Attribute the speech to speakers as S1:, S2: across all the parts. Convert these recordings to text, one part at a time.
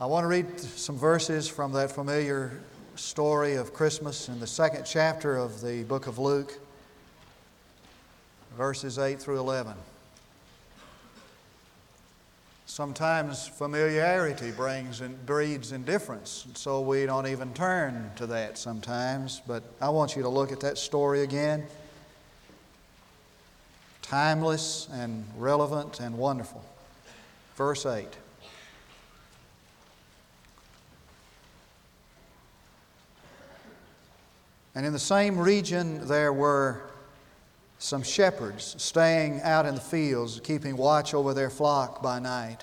S1: I want to read some verses from that familiar story of Christmas in the second chapter of the book of Luke, verses 8 through 11. Sometimes familiarity brings and breeds indifference, and so we don't even turn to that sometimes. But I want you to look at that story again. Timeless and relevant and wonderful. Verse 8. And in the same region, there were some shepherds staying out in the fields, keeping watch over their flock by night.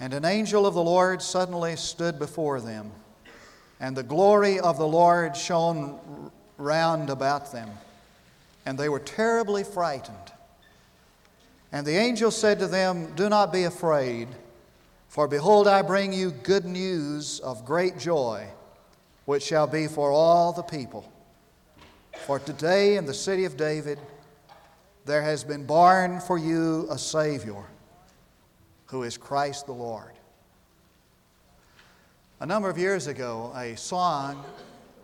S1: And an angel of the Lord suddenly stood before them, and the glory of the Lord shone round about them, and they were terribly frightened. And the angel said to them, Do not be afraid, for behold, I bring you good news of great joy which shall be for all the people. For today in the city of David there has been born for you a Savior, who is Christ the Lord. A number of years ago, a song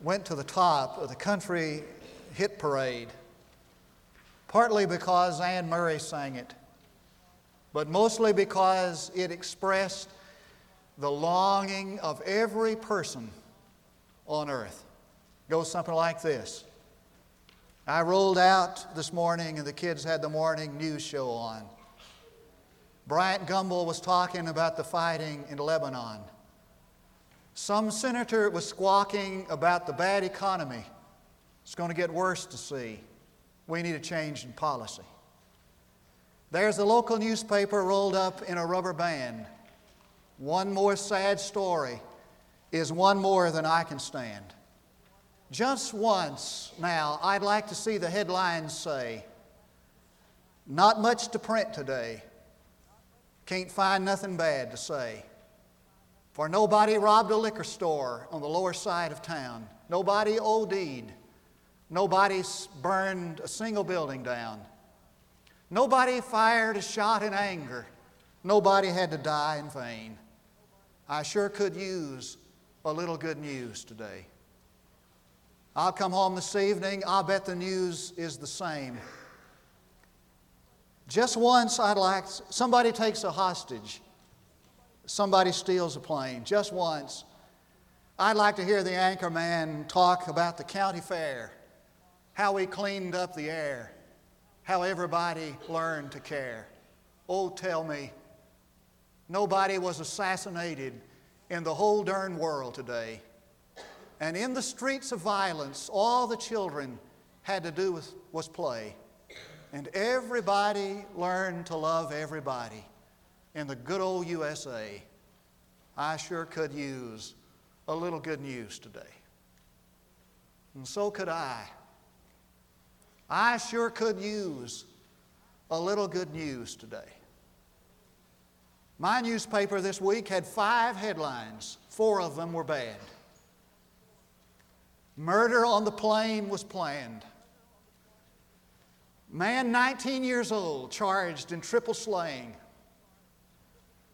S1: went to the top of the country hit parade, partly because Anne Murray sang it, but mostly because it expressed the longing of every person on earth. Goes something like this. I rolled out this morning and the kids had the morning news show on. Bryant Gumbel was talking about the fighting in Lebanon. Some senator was squawking about the bad economy. It's going to get worse to see. We need a change in policy. There's a local newspaper rolled up in a rubber band. One more sad story is one more than I can stand. Just once now, I'd like to see the headlines say, Not much to print today. Can't find nothing bad to say. For nobody robbed a liquor store on the lower side of town. Nobody OD'd. Nobody burned a single building down. Nobody fired a shot in anger. Nobody had to die in vain. I sure could use a little good news today. I'll come home this evening, I'll bet the news is the same. Just once, I'd like somebody takes a hostage, somebody steals a plane. Just once, I'd like to hear the anchor man talk about the county fair, how we cleaned up the air, how everybody learned to care. Oh, tell me, nobody was assassinated in the whole darn world today. And in the streets of violence, all the children had to do was, was play. And everybody learned to love everybody in the good old USA. I sure could use a little good news today. And so could I. I sure could use a little good news today. My newspaper this week had five headlines, four of them were bad. Murder on the plane was planned. Man 19 years old charged in triple slaying.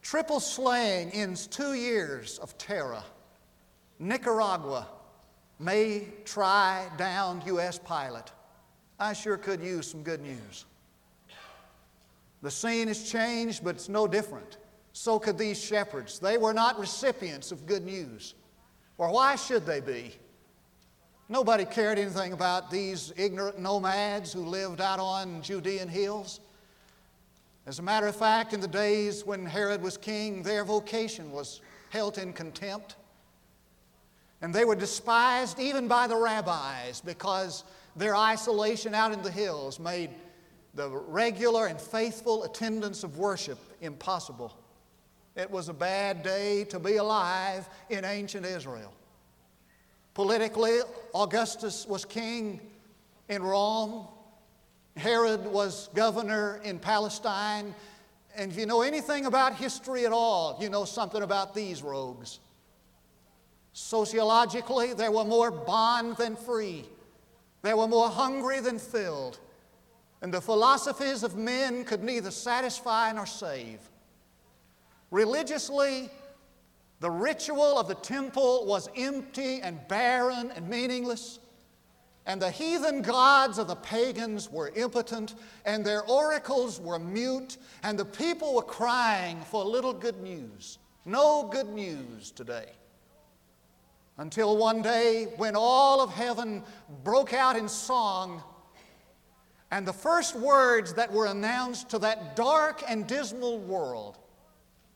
S1: Triple slaying ends two years of terror. Nicaragua may try down U.S. pilot. I sure could use some good news. The scene has changed, but it's no different so could these shepherds. They were not recipients of good news. Or why should they be? Nobody cared anything about these ignorant nomads who lived out on Judean hills. As a matter of fact, in the days when Herod was king, their vocation was held in contempt. And they were despised even by the rabbis because their isolation out in the hills made the regular and faithful attendance of worship impossible. It was a bad day to be alive in ancient Israel. Politically, Augustus was king in Rome, Herod was governor in Palestine. And if you know anything about history at all, you know something about these rogues. Sociologically, they were more bond than free. They were more hungry than filled. And the philosophies of men could neither satisfy nor save. Religiously, The ritual of the temple was empty and barren and meaningless. And the heathen gods of the pagans were impotent, and their oracles were mute, and the people were crying for a little good news. No good news today. Until one day, when all of heaven broke out in song, and the first words that were announced to that dark and dismal world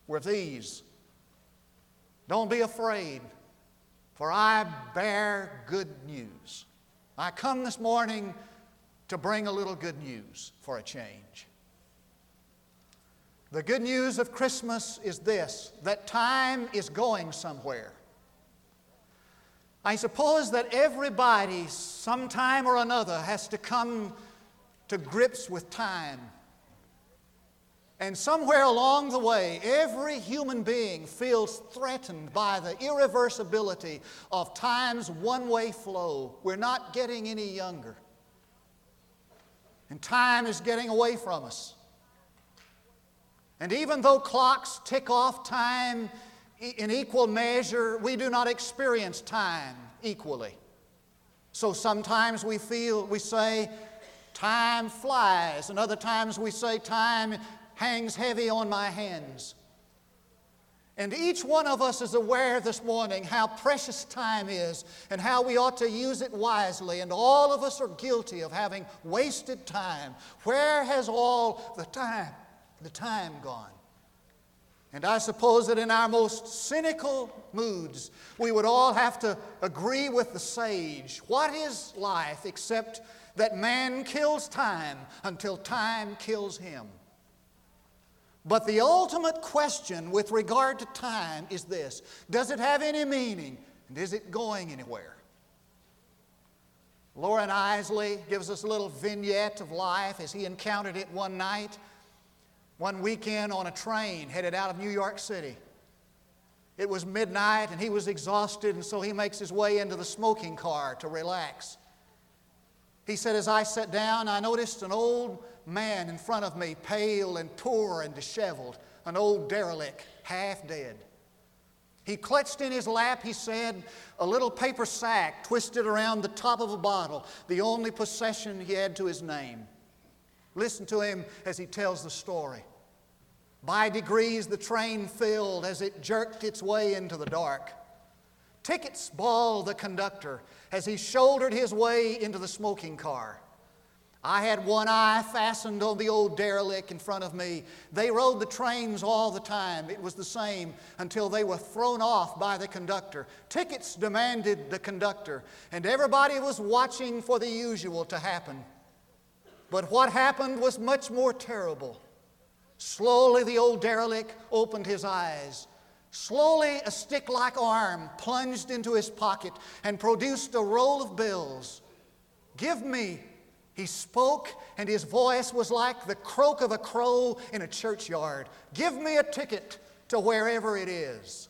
S1: were these Don't be afraid, for I bear good news. I come this morning to bring a little good news for a change. The good news of Christmas is this that time is going somewhere. I suppose that everybody, sometime or another, has to come to grips with time. And somewhere along the way, every human being feels threatened by the irreversibility of time's one way flow. We're not getting any younger. And time is getting away from us. And even though clocks tick off time in equal measure, we do not experience time equally. So sometimes we feel, we say, time flies, and other times we say, time hangs heavy on my hands. And each one of us is aware this morning how precious time is and how we ought to use it wisely. And all of us are guilty of having wasted time. Where has all the time, the time gone? And I suppose that in our most cynical moods, we would all have to agree with the sage. What is life except that man kills time until time kills him? But the ultimate question with regard to time is this Does it have any meaning? And is it going anywhere? Loren Eiseley gives us a little vignette of life as he encountered it one night, one weekend on a train headed out of New York City. It was midnight and he was exhausted, and so he makes his way into the smoking car to relax. He said, As I sat down, I noticed an old man in front of me, pale and poor and disheveled, an old derelict, half dead. He clutched in his lap, he said, a little paper sack twisted around the top of a bottle, the only possession he had to his name. Listen to him as he tells the story. By degrees, the train filled as it jerked its way into the dark. Tickets bawled the conductor as he shouldered his way into the smoking car. I had one eye fastened on the old derelict in front of me. They rode the trains all the time. It was the same until they were thrown off by the conductor. Tickets demanded the conductor, and everybody was watching for the usual to happen. But what happened was much more terrible. Slowly, the old derelict opened his eyes. Slowly, a stick like arm plunged into his pocket and produced a roll of bills. Give me he spoke, and his voice was like the croak of a crow in a churchyard. Give me a ticket to wherever it is.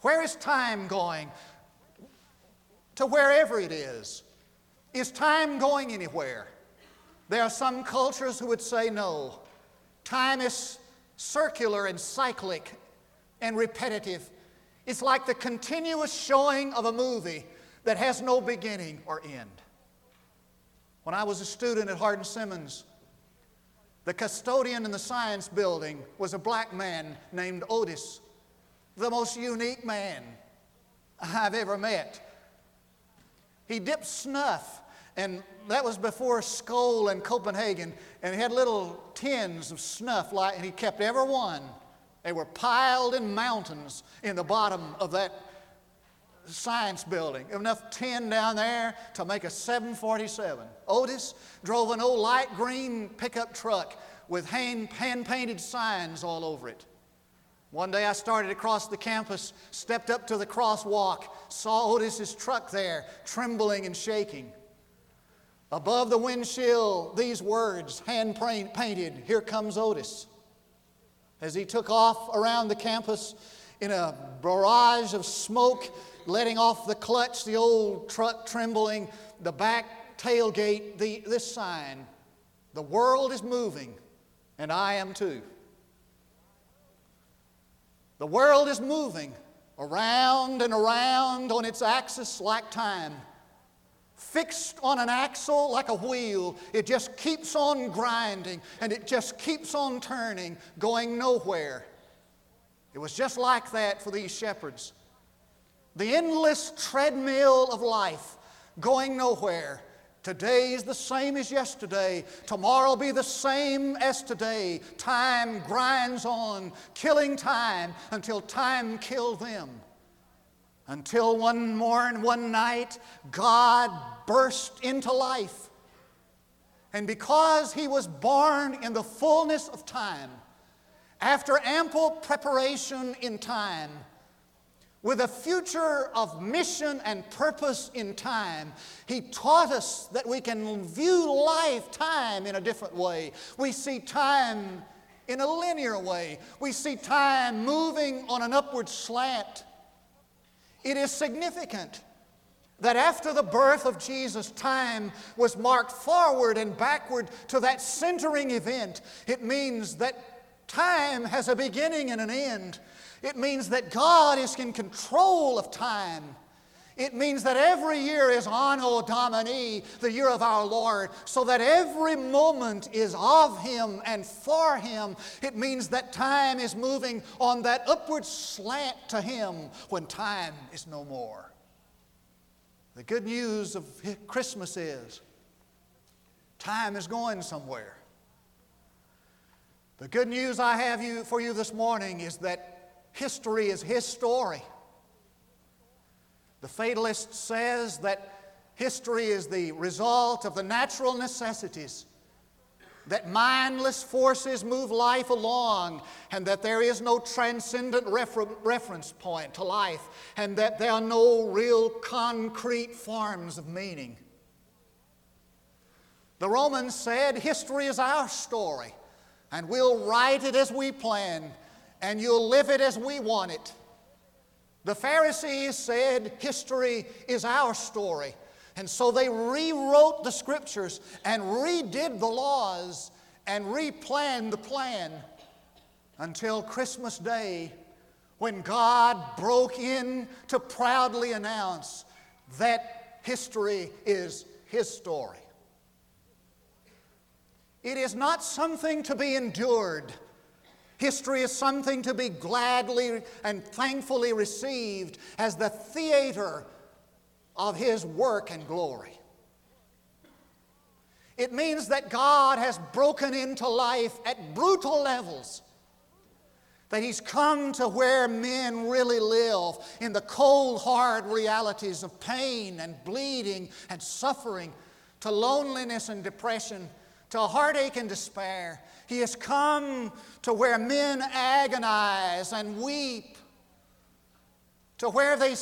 S1: Where is time going? To wherever it is. Is time going anywhere? There are some cultures who would say no. Time is circular and cyclic and repetitive. It's like the continuous showing of a movie that has no beginning or end. When I was a student at Hardin Simmons, the custodian in the science building was a black man named Otis, the most unique man I've ever met. He dipped snuff, and that was before Skoal and Copenhagen, and he had little tins of snuff, like, and he kept every one. They were piled in mountains in the bottom of that science building, enough tin down there to make a 747. Otis drove an old light green pickup truck with hand, hand painted signs all over it. One day I started across the campus, stepped up to the crosswalk, saw Otis's truck there, trembling and shaking. Above the windshield, these words, hand painted, Here comes Otis. As he took off around the campus in a barrage of smoke, letting off the clutch, the old truck trembling, the back tailgate, the, this sign The world is moving, and I am too. The world is moving around and around on its axis like time. Fixed on an axle like a wheel, it just keeps on grinding and it just keeps on turning, going nowhere. It was just like that for these shepherds. The endless treadmill of life, going nowhere. Today is the same as yesterday. Tomorrow will be the same as today. Time grinds on, killing time until time killed them. Until one morning, one night, God burst into life. And because He was born in the fullness of time, after ample preparation in time, with a future of mission and purpose in time, he taught us that we can view life, time, in a different way. We see time in a linear way, we see time moving on an upward slant. It is significant that after the birth of Jesus, time was marked forward and backward to that centering event. It means that time has a beginning and an end. It means that God is in control of time. It means that every year is Anno Domini, the year of our Lord, so that every moment is of Him and for Him. It means that time is moving on that upward slant to Him when time is no more. The good news of Christmas is time is going somewhere. The good news I have you, for you this morning is that History is his story. The fatalist says that history is the result of the natural necessities, that mindless forces move life along, and that there is no transcendent refer- reference point to life, and that there are no real concrete forms of meaning. The Romans said history is our story, and we'll write it as we plan and you'll live it as we want it. The Pharisees said history is our story. And so they rewrote the scriptures and redid the laws and replanned the plan until Christmas Day when God broke in to proudly announce that history is His story. It is not something to be endured. History is something to be gladly and thankfully received as the theater of His work and glory. It means that God has broken into life at brutal levels. That He's come to where men really live in the cold, hard realities of pain and bleeding and suffering, to loneliness and depression, to heartache and despair. He has come to where men agonize and weep, to where they,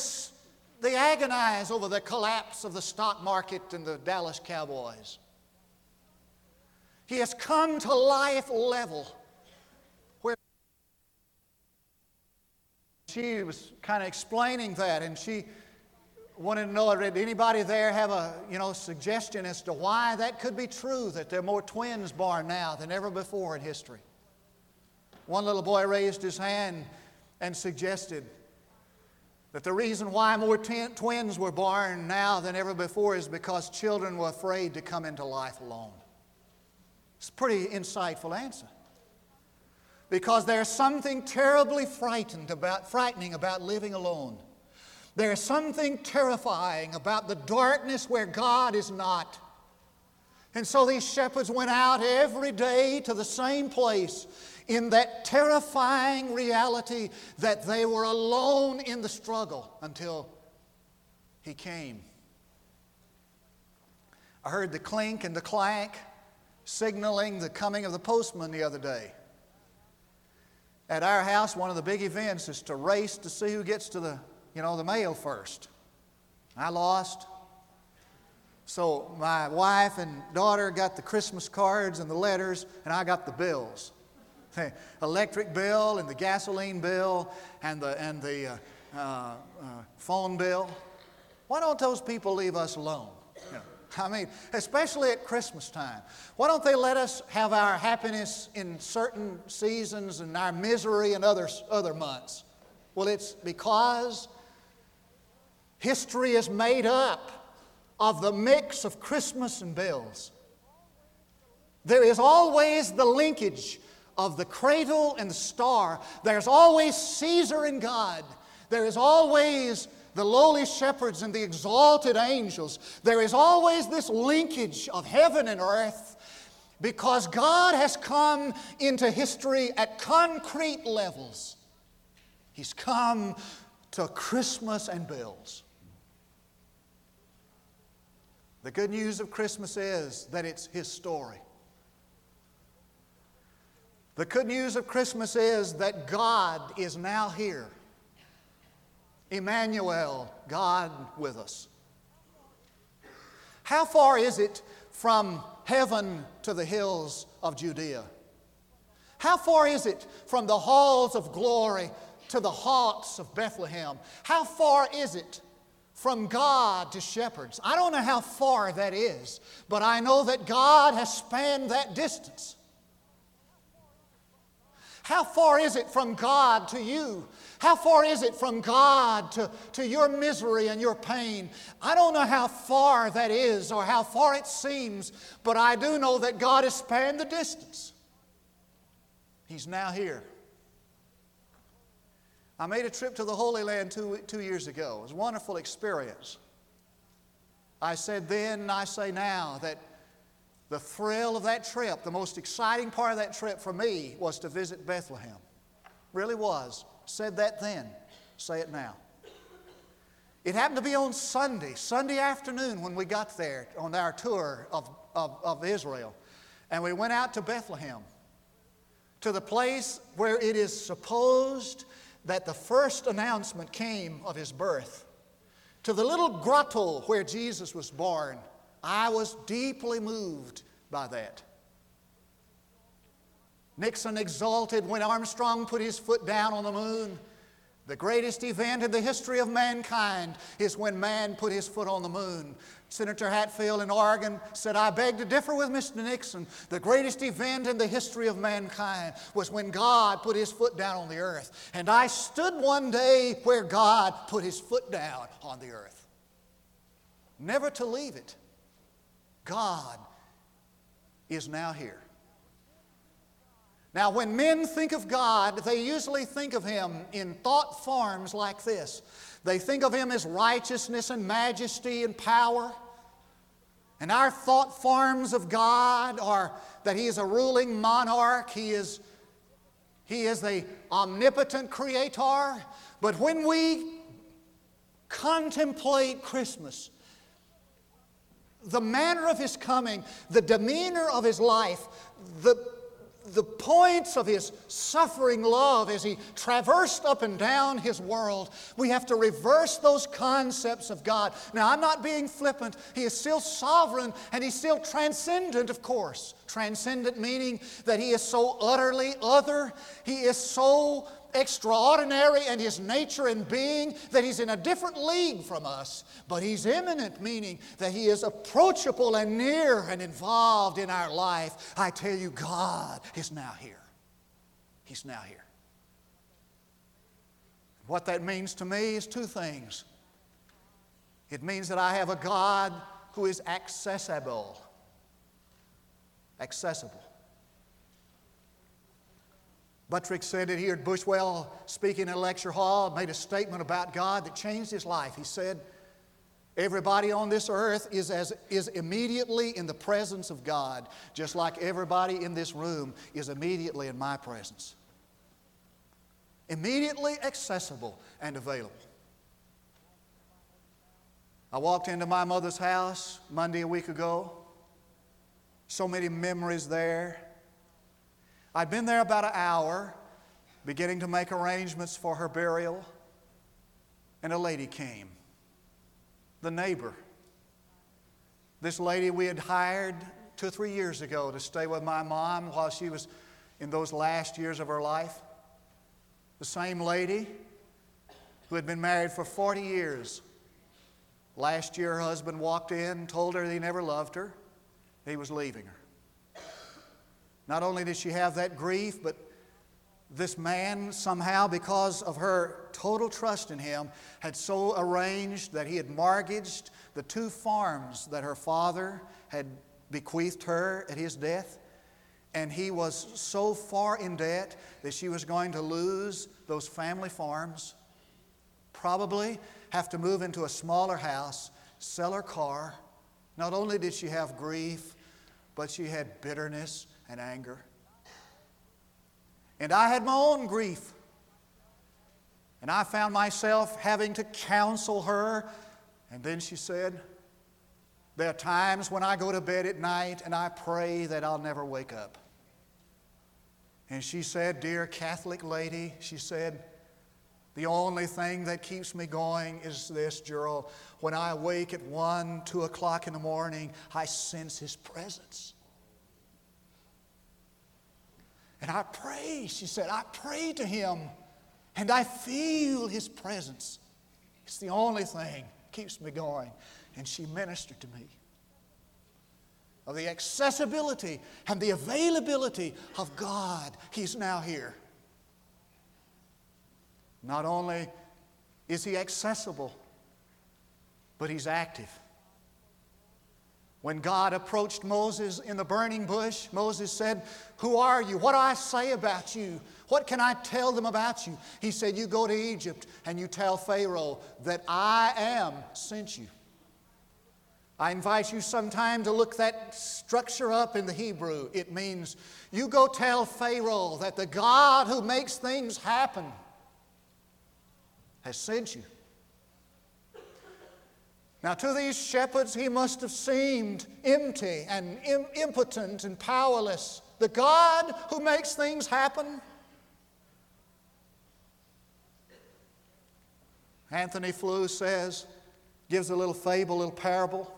S1: they agonize over the collapse of the stock market and the Dallas Cowboys. He has come to life level where she was kind of explaining that, and she wanted to know did anybody there have a you know suggestion as to why that could be true that there are more twins born now than ever before in history? One little boy raised his hand and suggested that the reason why more twins were born now than ever before is because children were afraid to come into life alone. It's a pretty insightful answer. Because there's something terribly frightened about frightening about living alone there's something terrifying about the darkness where God is not. And so these shepherds went out every day to the same place in that terrifying reality that they were alone in the struggle until He came. I heard the clink and the clank signaling the coming of the postman the other day. At our house, one of the big events is to race to see who gets to the you know, the mail first. I lost. So my wife and daughter got the Christmas cards and the letters, and I got the bills. The electric bill and the gasoline bill and the, and the uh, uh, uh, phone bill. Why don't those people leave us alone? I mean, especially at Christmas time. Why don't they let us have our happiness in certain seasons and our misery in other, other months? Well, it's because history is made up of the mix of Christmas and bells. There is always the linkage of the cradle and the star. There's always Caesar and God. There is always the lowly shepherds and the exalted angels. There is always this linkage of heaven and earth because God has come into history at concrete levels. He's come to Christmas and bells. The good news of Christmas is that it's His story. The good news of Christmas is that God is now here. Emmanuel, God with us. How far is it from heaven to the hills of Judea? How far is it from the halls of glory to the haunts of Bethlehem? How far is it from God to shepherds? I don't know how far that is, but I know that God has spanned that distance. How far is it from God to you? How far is it from God to, to your misery and your pain? I don't know how far that is or how far it seems, but I do know that God has spanned the distance. He's now here. I made a trip to the Holy Land two, two years ago. It was a wonderful experience. I said then, and I say now, that the thrill of that trip, the most exciting part of that trip for me was to visit Bethlehem. Really was. Said that then, say it now. It happened to be on Sunday, Sunday afternoon when we got there on our tour of, of, of Israel. And we went out to Bethlehem, to the place where it is supposed that the first announcement came of his birth, to the little grotto where Jesus was born. I was deeply moved by that. Nixon exulted when Armstrong put his foot down on the moon. The greatest event in the history of mankind is when man put his foot on the moon. Senator Hatfield in Oregon said, I beg to differ with Mr. Nixon. The greatest event in the history of mankind was when God put his foot down on the earth. And I stood one day where God put his foot down on the earth. Never to leave it. God is now here. Now, when men think of God, they usually think of Him in thought forms like this. They think of Him as righteousness and majesty and power. And our thought forms of God are that He is a ruling monarch, He is, he is the omnipotent creator. But when we contemplate Christmas, the manner of His coming, the demeanor of His life, the the points of his suffering love as he traversed up and down his world. We have to reverse those concepts of God. Now, I'm not being flippant. He is still sovereign and he's still transcendent, of course. Transcendent meaning that he is so utterly other, he is so extraordinary in his nature and being that he's in a different league from us. But he's immanent, meaning that he is approachable and near and involved in our life. I tell you, God is now here. He's now here. What that means to me is two things. It means that I have a God who is accessible. Accessible. Buttrick said it here at Bushwell, speaking in a lecture hall, made a statement about God that changed his life. He said, Everybody on this earth is, as, is immediately in the presence of God, just like everybody in this room is immediately in my presence. Immediately accessible and available. I walked into my mother's house Monday a week ago. So many memories there. I'd been there about an hour, beginning to make arrangements for her burial, and a lady came, the neighbor. This lady we had hired two or three years ago to stay with my mom while she was in those last years of her life. The same lady who had been married for 40 years. Last year, her husband walked in, told her he never loved her, he was leaving her. Not only did she have that grief, but this man, somehow, because of her total trust in him, had so arranged that he had mortgaged the two farms that her father had bequeathed her at his death. And he was so far in debt that she was going to lose those family farms, probably have to move into a smaller house, sell her car. Not only did she have grief, but she had bitterness and anger. And I had my own grief. And I found myself having to counsel her. And then she said, There are times when I go to bed at night and I pray that I'll never wake up. And she said, Dear Catholic lady, she said, the only thing that keeps me going is this, Gerald. When I wake at 1, 2 o'clock in the morning, I sense His presence. And I pray, she said, I pray to him and I feel his presence. It's the only thing keeps me going. And she ministered to me of the accessibility and the availability of God. He's now here. Not only is he accessible, but he's active. When God approached Moses in the burning bush, Moses said, Who are you? What do I say about you? What can I tell them about you? He said, You go to Egypt and you tell Pharaoh that I am sent you. I invite you sometime to look that structure up in the Hebrew. It means you go tell Pharaoh that the God who makes things happen has sent you. Now, to these shepherds, he must have seemed empty and Im- impotent and powerless. The God who makes things happen. Antony Flew says, gives a little fable, a little parable.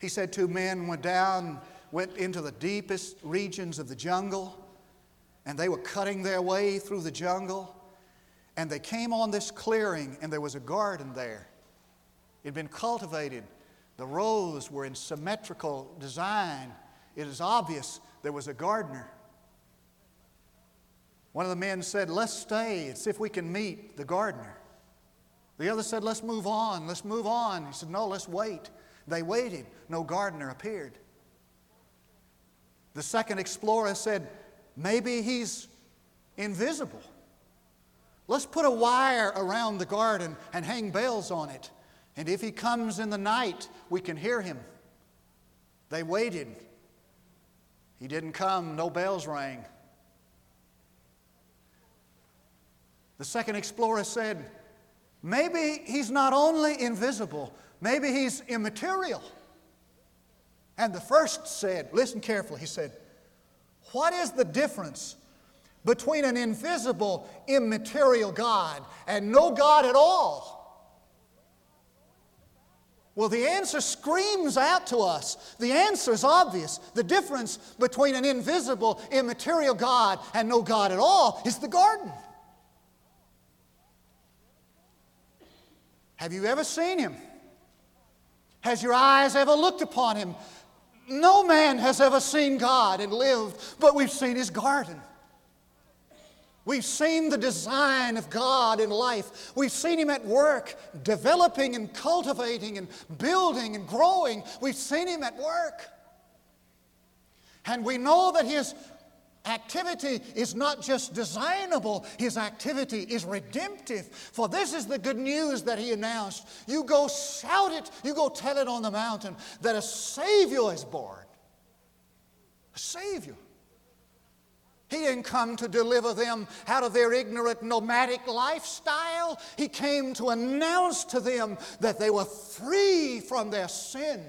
S1: He said two men went down, went into the deepest regions of the jungle, and they were cutting their way through the jungle, and they came on this clearing, and there was a garden there. It had been cultivated. The rows were in symmetrical design. It is obvious there was a gardener. One of the men said, Let's stay and see if we can meet the gardener. The other said, Let's move on, let's move on. He said, No, let's wait. They waited. No gardener appeared. The second explorer said, Maybe he's invisible. Let's put a wire around the garden and hang bells on it. And if he comes in the night, we can hear him. They waited. He didn't come, no bells rang. The second explorer said, Maybe he's not only invisible, maybe he's immaterial. And the first said, Listen carefully, he said, What is the difference between an invisible, immaterial God and no God at all? Well, the answer screams out to us. The answer is obvious. The difference between an invisible, immaterial God and no God at all is the garden. Have you ever seen him? Has your eyes ever looked upon him? No man has ever seen God and lived, but we've seen his garden. We've seen the design of God in life. We've seen Him at work, developing and cultivating and building and growing. We've seen Him at work. And we know that His activity is not just designable, His activity is redemptive. For this is the good news that He announced. You go shout it, you go tell it on the mountain that a Savior is born. A Savior. He didn't come to deliver them out of their ignorant nomadic lifestyle. He came to announce to them that they were free from their sin.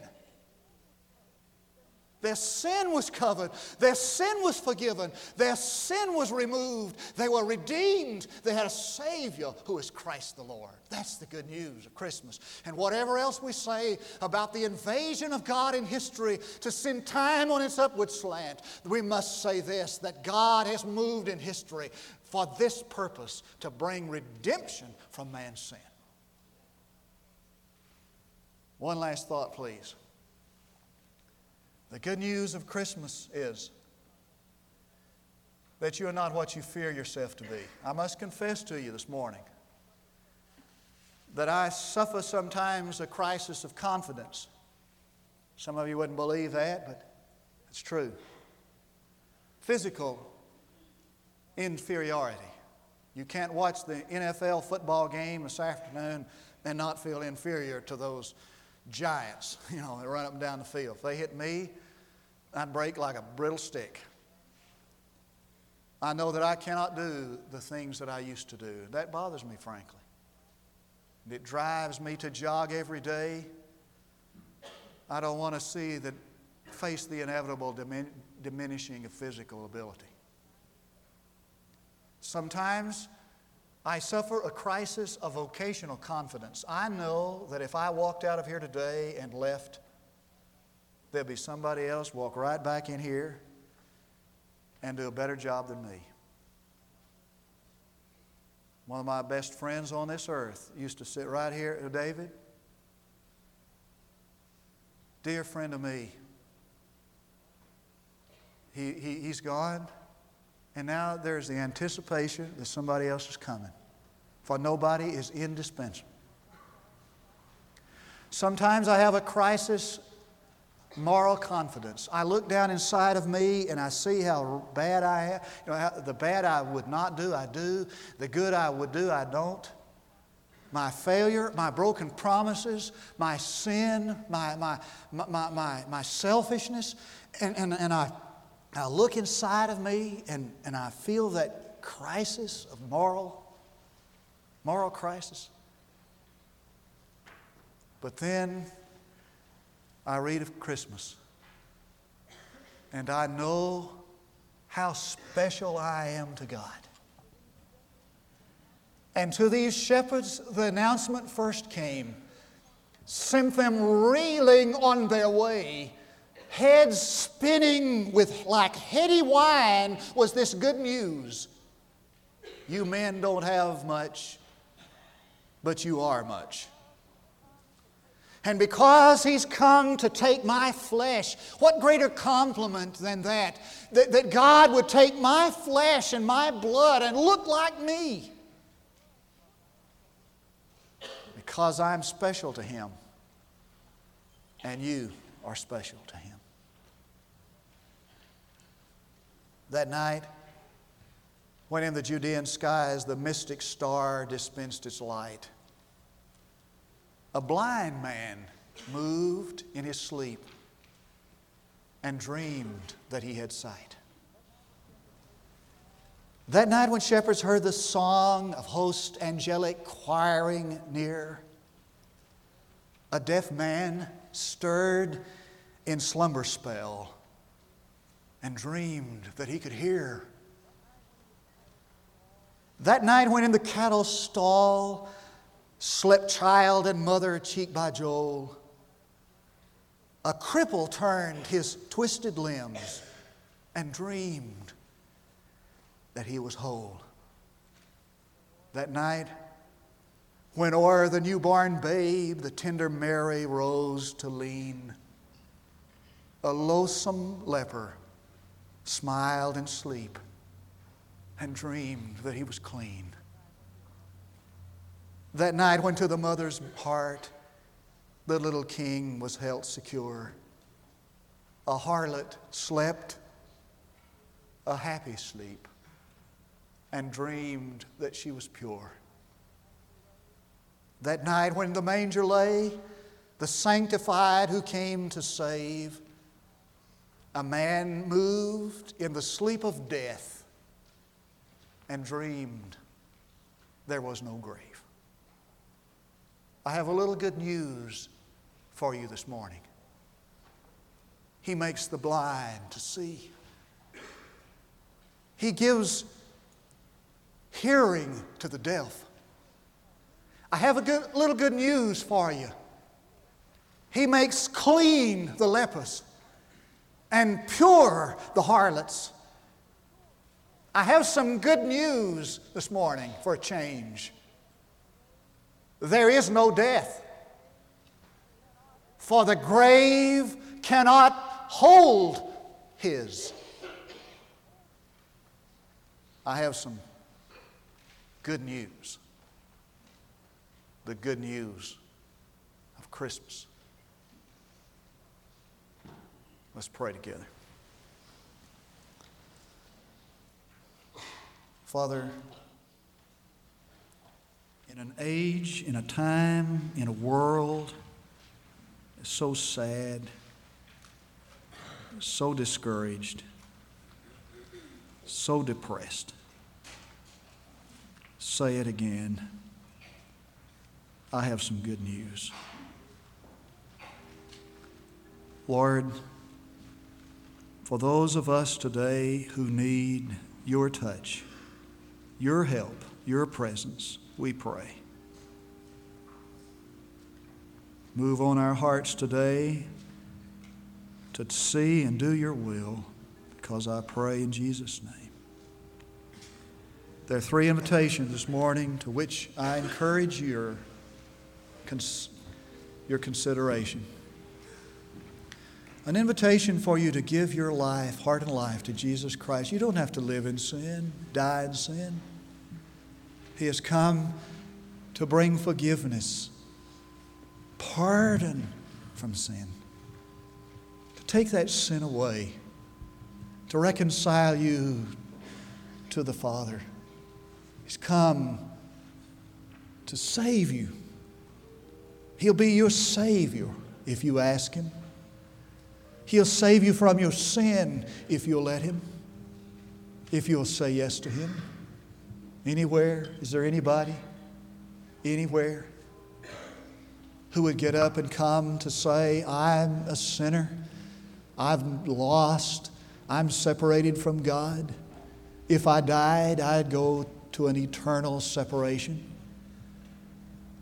S1: Their sin was covered. Their sin was forgiven. Their sin was removed. They were redeemed. They had a Savior who is Christ the Lord. That's the good news of Christmas. And whatever else we say about the invasion of God in history to send time on its upward slant, we must say this that God has moved in history for this purpose to bring redemption from man's sin. One last thought, please. The good news of Christmas is that you are not what you fear yourself to be. I must confess to you this morning that I suffer sometimes a crisis of confidence. Some of you wouldn't believe that, but it's true. Physical inferiority. You can't watch the NFL football game this afternoon and not feel inferior to those giants, you know, they run up and down the field. If they hit me, I'd break like a brittle stick. I know that I cannot do the things that I used to do. That bothers me, frankly. It drives me to jog every day. I don't want to see that face the inevitable dimin- diminishing of physical ability. Sometimes I suffer a crisis of vocational confidence. I know that if I walked out of here today and left, there'd be somebody else walk right back in here and do a better job than me. One of my best friends on this earth used to sit right here, uh, David. Dear friend of me, he, he, he's gone. And now there's the anticipation that somebody else is coming. For nobody is indispensable. Sometimes I have a crisis moral confidence. I look down inside of me and I see how bad I am. You know, how, the bad I would not do, I do. The good I would do, I don't. My failure, my broken promises, my sin, my, my, my, my, my selfishness. And, and, and I I look inside of me and, and I feel that crisis of moral, moral crisis. But then I read of Christmas and I know how special I am to God. And to these shepherds, the announcement first came, sent them reeling on their way heads spinning with like heady wine was this good news. You men don't have much, but you are much. And because he's come to take my flesh, what greater compliment than that? That, that God would take my flesh and my blood and look like me. Because I'm special to him, and you are special to him. that night when in the Judean skies the mystic star dispensed its light. A blind man moved in his sleep and dreamed that he had sight. That night, when shepherds heard the song of host angelic choiring near, a deaf man stirred in slumber spell and dreamed that he could hear. That night, when in the cattle stall slept child and mother cheek by jowl, a cripple turned his twisted limbs and dreamed that he was whole. That night, when o'er the newborn babe the tender Mary rose to lean, a loathsome leper smiled in sleep, and dreamed that he was clean. That night, when to the mother's heart the little king was held secure, a harlot slept a happy sleep and dreamed that she was pure. That night, when the manger lay, the sanctified who came to save a man moved in the sleep of death and dreamed there was no grave. I have a little good news for you this morning. He makes the blind to see. He gives hearing to the deaf. I have a good, little good news for you. He makes clean the lepers and pure the harlots. I have some good news this morning for a change. There is no death, for the grave cannot hold his. I have some good news. The good news of Christmas. Let's pray together. Father, in an age, in a time, in a world so sad, so discouraged, so depressed, say it again. I have some good news. Lord, for those of us today who need your touch, your help, your presence, we pray. Move on our hearts today to see and do your will, because I pray in Jesus' name. There are three invitations this morning to which I encourage your, cons- your consideration. An invitation for you to give your life, heart and life, to Jesus Christ. You don't have to live in sin, die in sin. He has come to bring forgiveness, pardon from sin, to take that sin away, to reconcile you to the Father. He's come to save you. He'll be your Savior if you ask Him. He'll save you from your sin if you'll let Him, if you'll say yes to Him. Anywhere? Is there anybody? Anywhere? Who would get up and come to say, I'm a sinner, I've lost, I'm separated from God. If I died, I'd go to an eternal separation.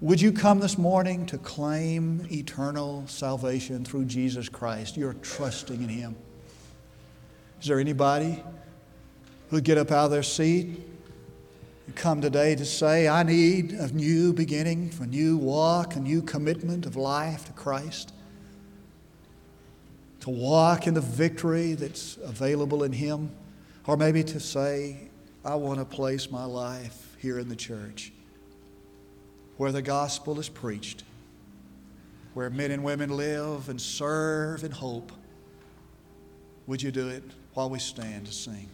S1: Would you come this morning to claim eternal salvation through Jesus Christ? You're trusting in Him. Is there anybody who'd get up out of their seat and come today to say, I need a new beginning, a new walk, a new commitment of life to Christ. To walk in the victory that's available in Him. Or maybe to say, I want to place my life here in the church where the gospel is preached, where men and women live and serve and hope. Would you do it while we stand to sing?